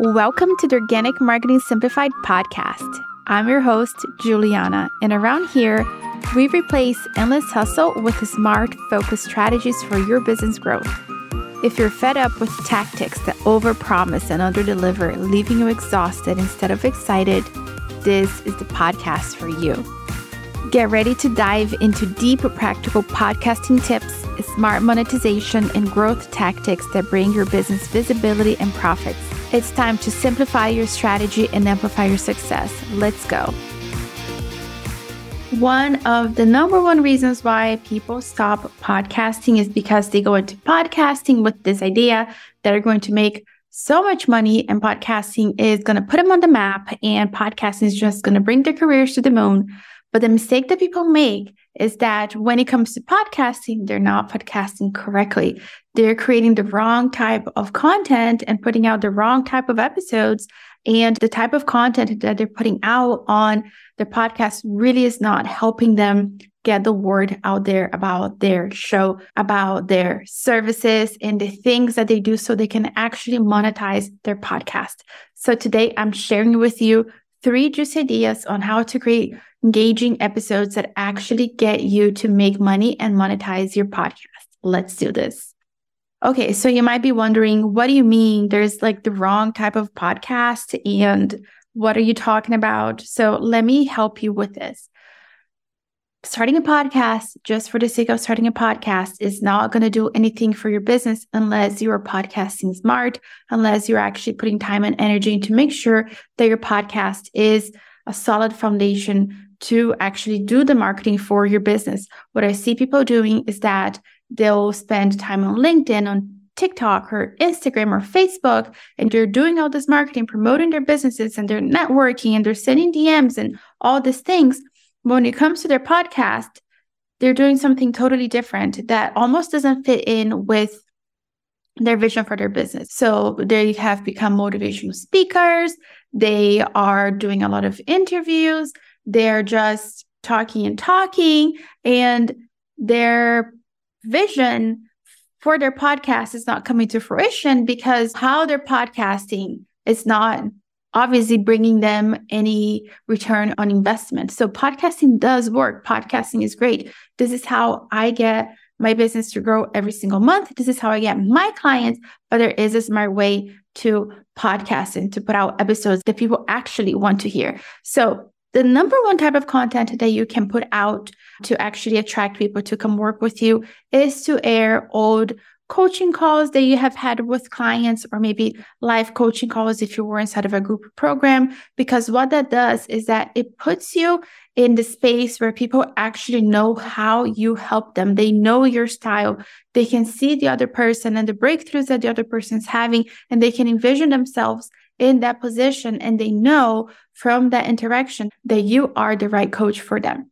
Welcome to the Organic Marketing Simplified podcast. I'm your host, Juliana, and around here, we replace endless hustle with smart, focused strategies for your business growth. If you're fed up with tactics that overpromise and underdeliver, leaving you exhausted instead of excited, this is the podcast for you. Get ready to dive into deep, practical podcasting tips, smart monetization, and growth tactics that bring your business visibility and profits. It's time to simplify your strategy and amplify your success. Let's go. One of the number one reasons why people stop podcasting is because they go into podcasting with this idea that are going to make so much money and podcasting is going to put them on the map and podcasting is just going to bring their careers to the moon. But the mistake that people make is that when it comes to podcasting, they're not podcasting correctly. They're creating the wrong type of content and putting out the wrong type of episodes. And the type of content that they're putting out on their podcast really is not helping them get the word out there about their show, about their services and the things that they do so they can actually monetize their podcast. So today I'm sharing with you three juicy ideas on how to create engaging episodes that actually get you to make money and monetize your podcast. Let's do this. Okay, so you might be wondering, what do you mean there's like the wrong type of podcast and what are you talking about? So let me help you with this. Starting a podcast just for the sake of starting a podcast is not going to do anything for your business unless you are podcasting smart, unless you're actually putting time and energy to make sure that your podcast is a solid foundation to actually do the marketing for your business. What I see people doing is that they'll spend time on LinkedIn, on TikTok or Instagram or Facebook, and they're doing all this marketing, promoting their businesses and they're networking and they're sending DMs and all these things. When it comes to their podcast, they're doing something totally different that almost doesn't fit in with their vision for their business. So they have become motivational speakers. They are doing a lot of interviews. They're just talking and talking, and their vision for their podcast is not coming to fruition because how they're podcasting is not obviously bringing them any return on investment. So podcasting does work. Podcasting is great. This is how I get my business to grow every single month. This is how I get my clients, but there is a smart way to podcast and to put out episodes that people actually want to hear. So the number one type of content that you can put out to actually attract people to come work with you is to air old coaching calls that you have had with clients or maybe live coaching calls if you were inside of a group program because what that does is that it puts you in the space where people actually know how you help them. They know your style. They can see the other person and the breakthroughs that the other person's having and they can envision themselves in that position and they know from that interaction that you are the right coach for them.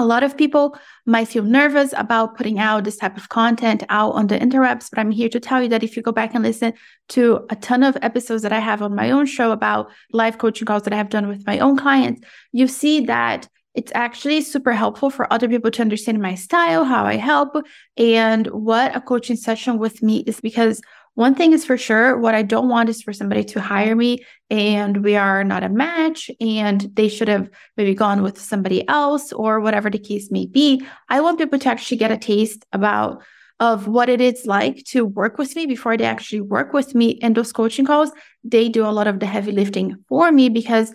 A lot of people might feel nervous about putting out this type of content out on the interwebs, but I'm here to tell you that if you go back and listen to a ton of episodes that I have on my own show about live coaching calls that I have done with my own clients, you see that it's actually super helpful for other people to understand my style, how I help, and what a coaching session with me is because one thing is for sure, what I don't want is for somebody to hire me and we are not a match and they should have maybe gone with somebody else or whatever the case may be. I want people to actually get a taste about of what it is like to work with me before they actually work with me in those coaching calls. They do a lot of the heavy lifting for me because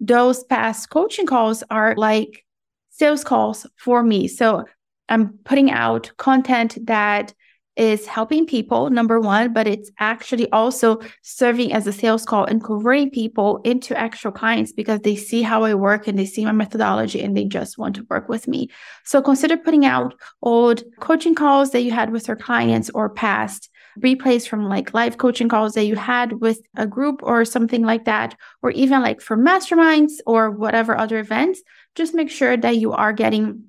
those past coaching calls are like sales calls for me. So I'm putting out content that is helping people, number one, but it's actually also serving as a sales call and converting people into actual clients because they see how I work and they see my methodology and they just want to work with me. So consider putting out old coaching calls that you had with your clients or past replays from like live coaching calls that you had with a group or something like that, or even like for masterminds or whatever other events. Just make sure that you are getting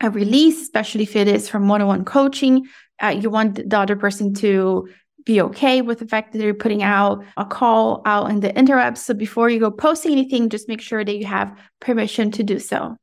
a release, especially if it is from one on one coaching uh, you want the other person to be okay with the fact that you're putting out a call out in the interwebs. So before you go posting anything, just make sure that you have permission to do so.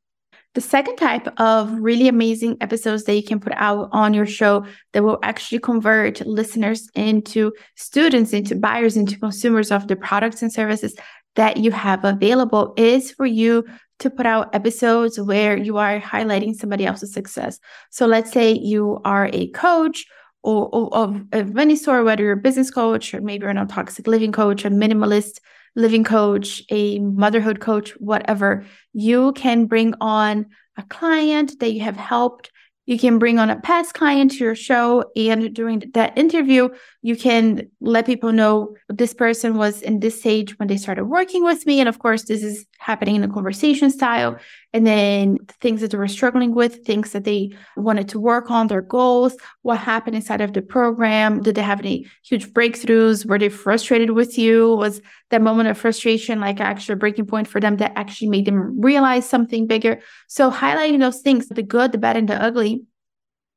The second type of really amazing episodes that you can put out on your show that will actually convert listeners into students, into buyers, into consumers of the products and services that you have available is for you to put out episodes where you are highlighting somebody else's success. So let's say you are a coach or, or of, of any sort, whether you're a business coach or maybe you're a toxic living coach, a minimalist living coach, a motherhood coach, whatever, you can bring on a client that you have helped you can bring on a past client to your show, and during that interview, you can let people know this person was in this stage when they started working with me. And of course, this is happening in a conversation style. And then things that they were struggling with, things that they wanted to work on, their goals, what happened inside of the program. Did they have any huge breakthroughs? Were they frustrated with you? Was that moment of frustration like actually a breaking point for them that actually made them realize something bigger? So highlighting those things, the good, the bad, and the ugly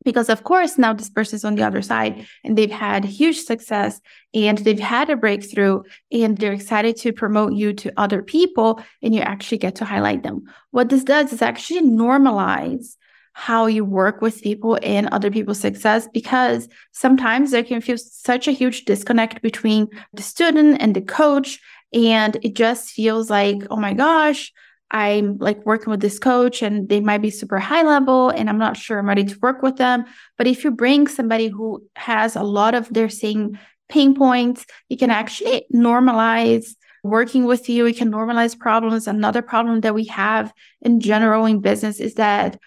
because of course now this person's on the other side and they've had huge success and they've had a breakthrough and they're excited to promote you to other people and you actually get to highlight them. What this does is actually normalize how you work with people and other people's success because sometimes there can feel such a huge disconnect between the student and the coach and it just feels like oh my gosh I'm like working with this coach and they might be super high level and I'm not sure I'm ready to work with them. But if you bring somebody who has a lot of their same pain points, you can actually normalize working with you. We can normalize problems. Another problem that we have in general in business is that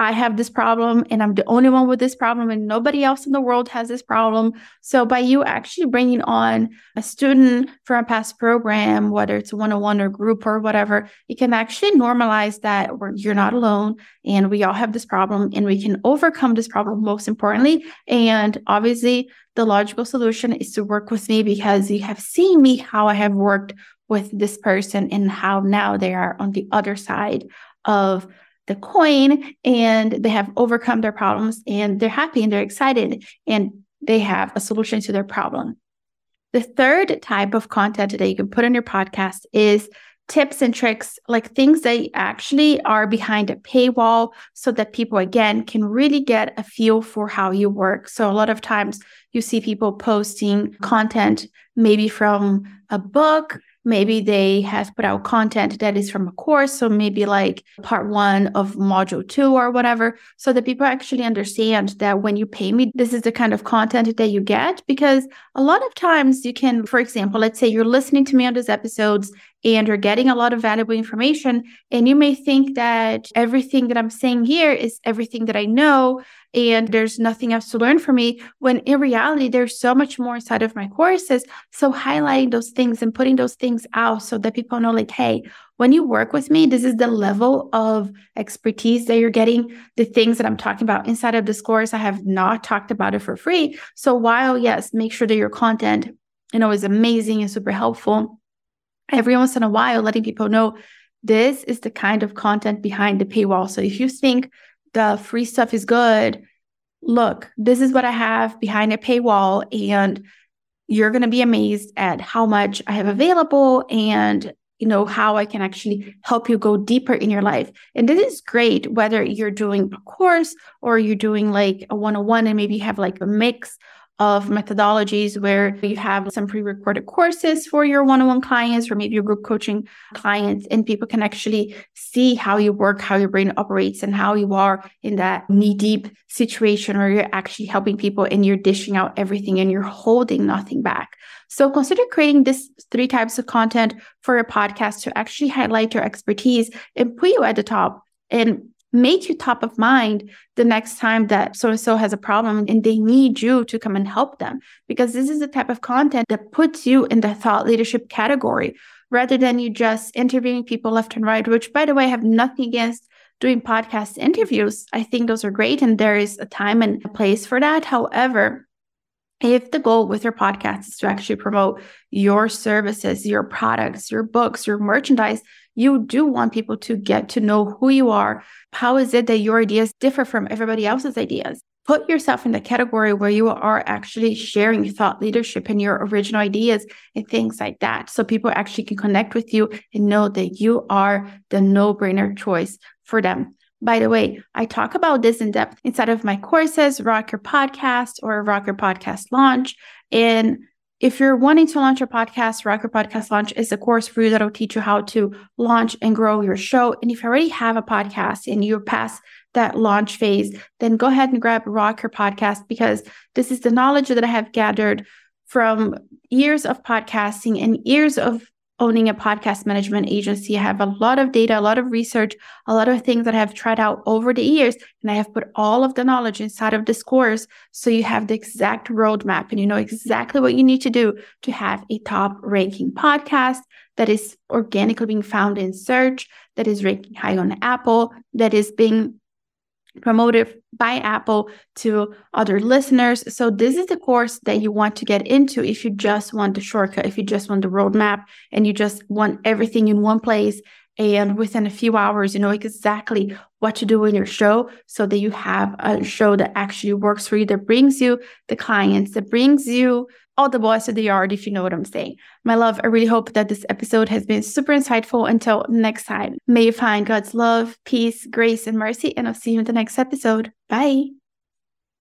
I have this problem and I'm the only one with this problem and nobody else in the world has this problem. So by you actually bringing on a student from a past program, whether it's one-on-one or group or whatever, you can actually normalize that you're not alone and we all have this problem and we can overcome this problem most importantly. And obviously the logical solution is to work with me because you have seen me how I have worked with this person and how now they are on the other side of the coin and they have overcome their problems and they're happy and they're excited and they have a solution to their problem. The third type of content that you can put on your podcast is tips and tricks, like things that actually are behind a paywall so that people, again, can really get a feel for how you work. So, a lot of times you see people posting content maybe from a book Maybe they have put out content that is from a course. So maybe like part one of module two or whatever. So that people actually understand that when you pay me, this is the kind of content that you get. Because a lot of times you can, for example, let's say you're listening to me on these episodes and you're getting a lot of valuable information. And you may think that everything that I'm saying here is everything that I know and there's nothing else to learn from me. When in reality, there's so much more inside of my courses. So highlighting those things and putting those things out so that people know, like, hey, when you work with me, this is the level of expertise that you're getting. The things that I'm talking about inside of this course, I have not talked about it for free. So while, yes, make sure that your content, you know, is amazing and super helpful every once in a while letting people know this is the kind of content behind the paywall. So if you think the free stuff is good, look, this is what I have behind a paywall. And you're going to be amazed at how much I have available and you know how I can actually help you go deeper in your life. And this is great whether you're doing a course or you're doing like a one-on-one and maybe you have like a mix of methodologies where you have some pre-recorded courses for your one-on-one clients or maybe your group coaching clients and people can actually see how you work how your brain operates and how you are in that knee-deep situation where you're actually helping people and you're dishing out everything and you're holding nothing back. So consider creating these three types of content for your podcast to actually highlight your expertise and put you at the top. And make you top of mind the next time that so and so has a problem and they need you to come and help them. Because this is the type of content that puts you in the thought leadership category rather than you just interviewing people left and right which by the way I have nothing against doing podcast interviews. I think those are great and there is a time and a place for that. However if the goal with your podcast is to actually promote your services, your products, your books, your merchandise, you do want people to get to know who you are. How is it that your ideas differ from everybody else's ideas? Put yourself in the category where you are actually sharing thought leadership and your original ideas and things like that. So people actually can connect with you and know that you are the no brainer choice for them. By the way, I talk about this in depth inside of my courses, Rock Your Podcast or Rock Your Podcast Launch. And if you're wanting to launch a podcast, Rock Your Podcast Launch is a course for you that'll teach you how to launch and grow your show. And if you already have a podcast and you're past that launch phase, then go ahead and grab Rock Your Podcast because this is the knowledge that I have gathered from years of podcasting and years of owning a podcast management agency. I have a lot of data, a lot of research, a lot of things that I have tried out over the years. And I have put all of the knowledge inside of this course. So you have the exact roadmap and you know exactly what you need to do to have a top ranking podcast that is organically being found in search, that is ranking high on Apple, that is being promoted by Apple to other listeners. So this is the course that you want to get into if you just want the shortcut, if you just want the roadmap and you just want everything in one place and within a few hours you know exactly what to do in your show so that you have a show that actually works for you that brings you the clients that brings you all the boys to the yard if you know what i'm saying. My love i really hope that this episode has been super insightful. Until next time may you find god's love peace grace and mercy and i'll see you in the next episode. Bye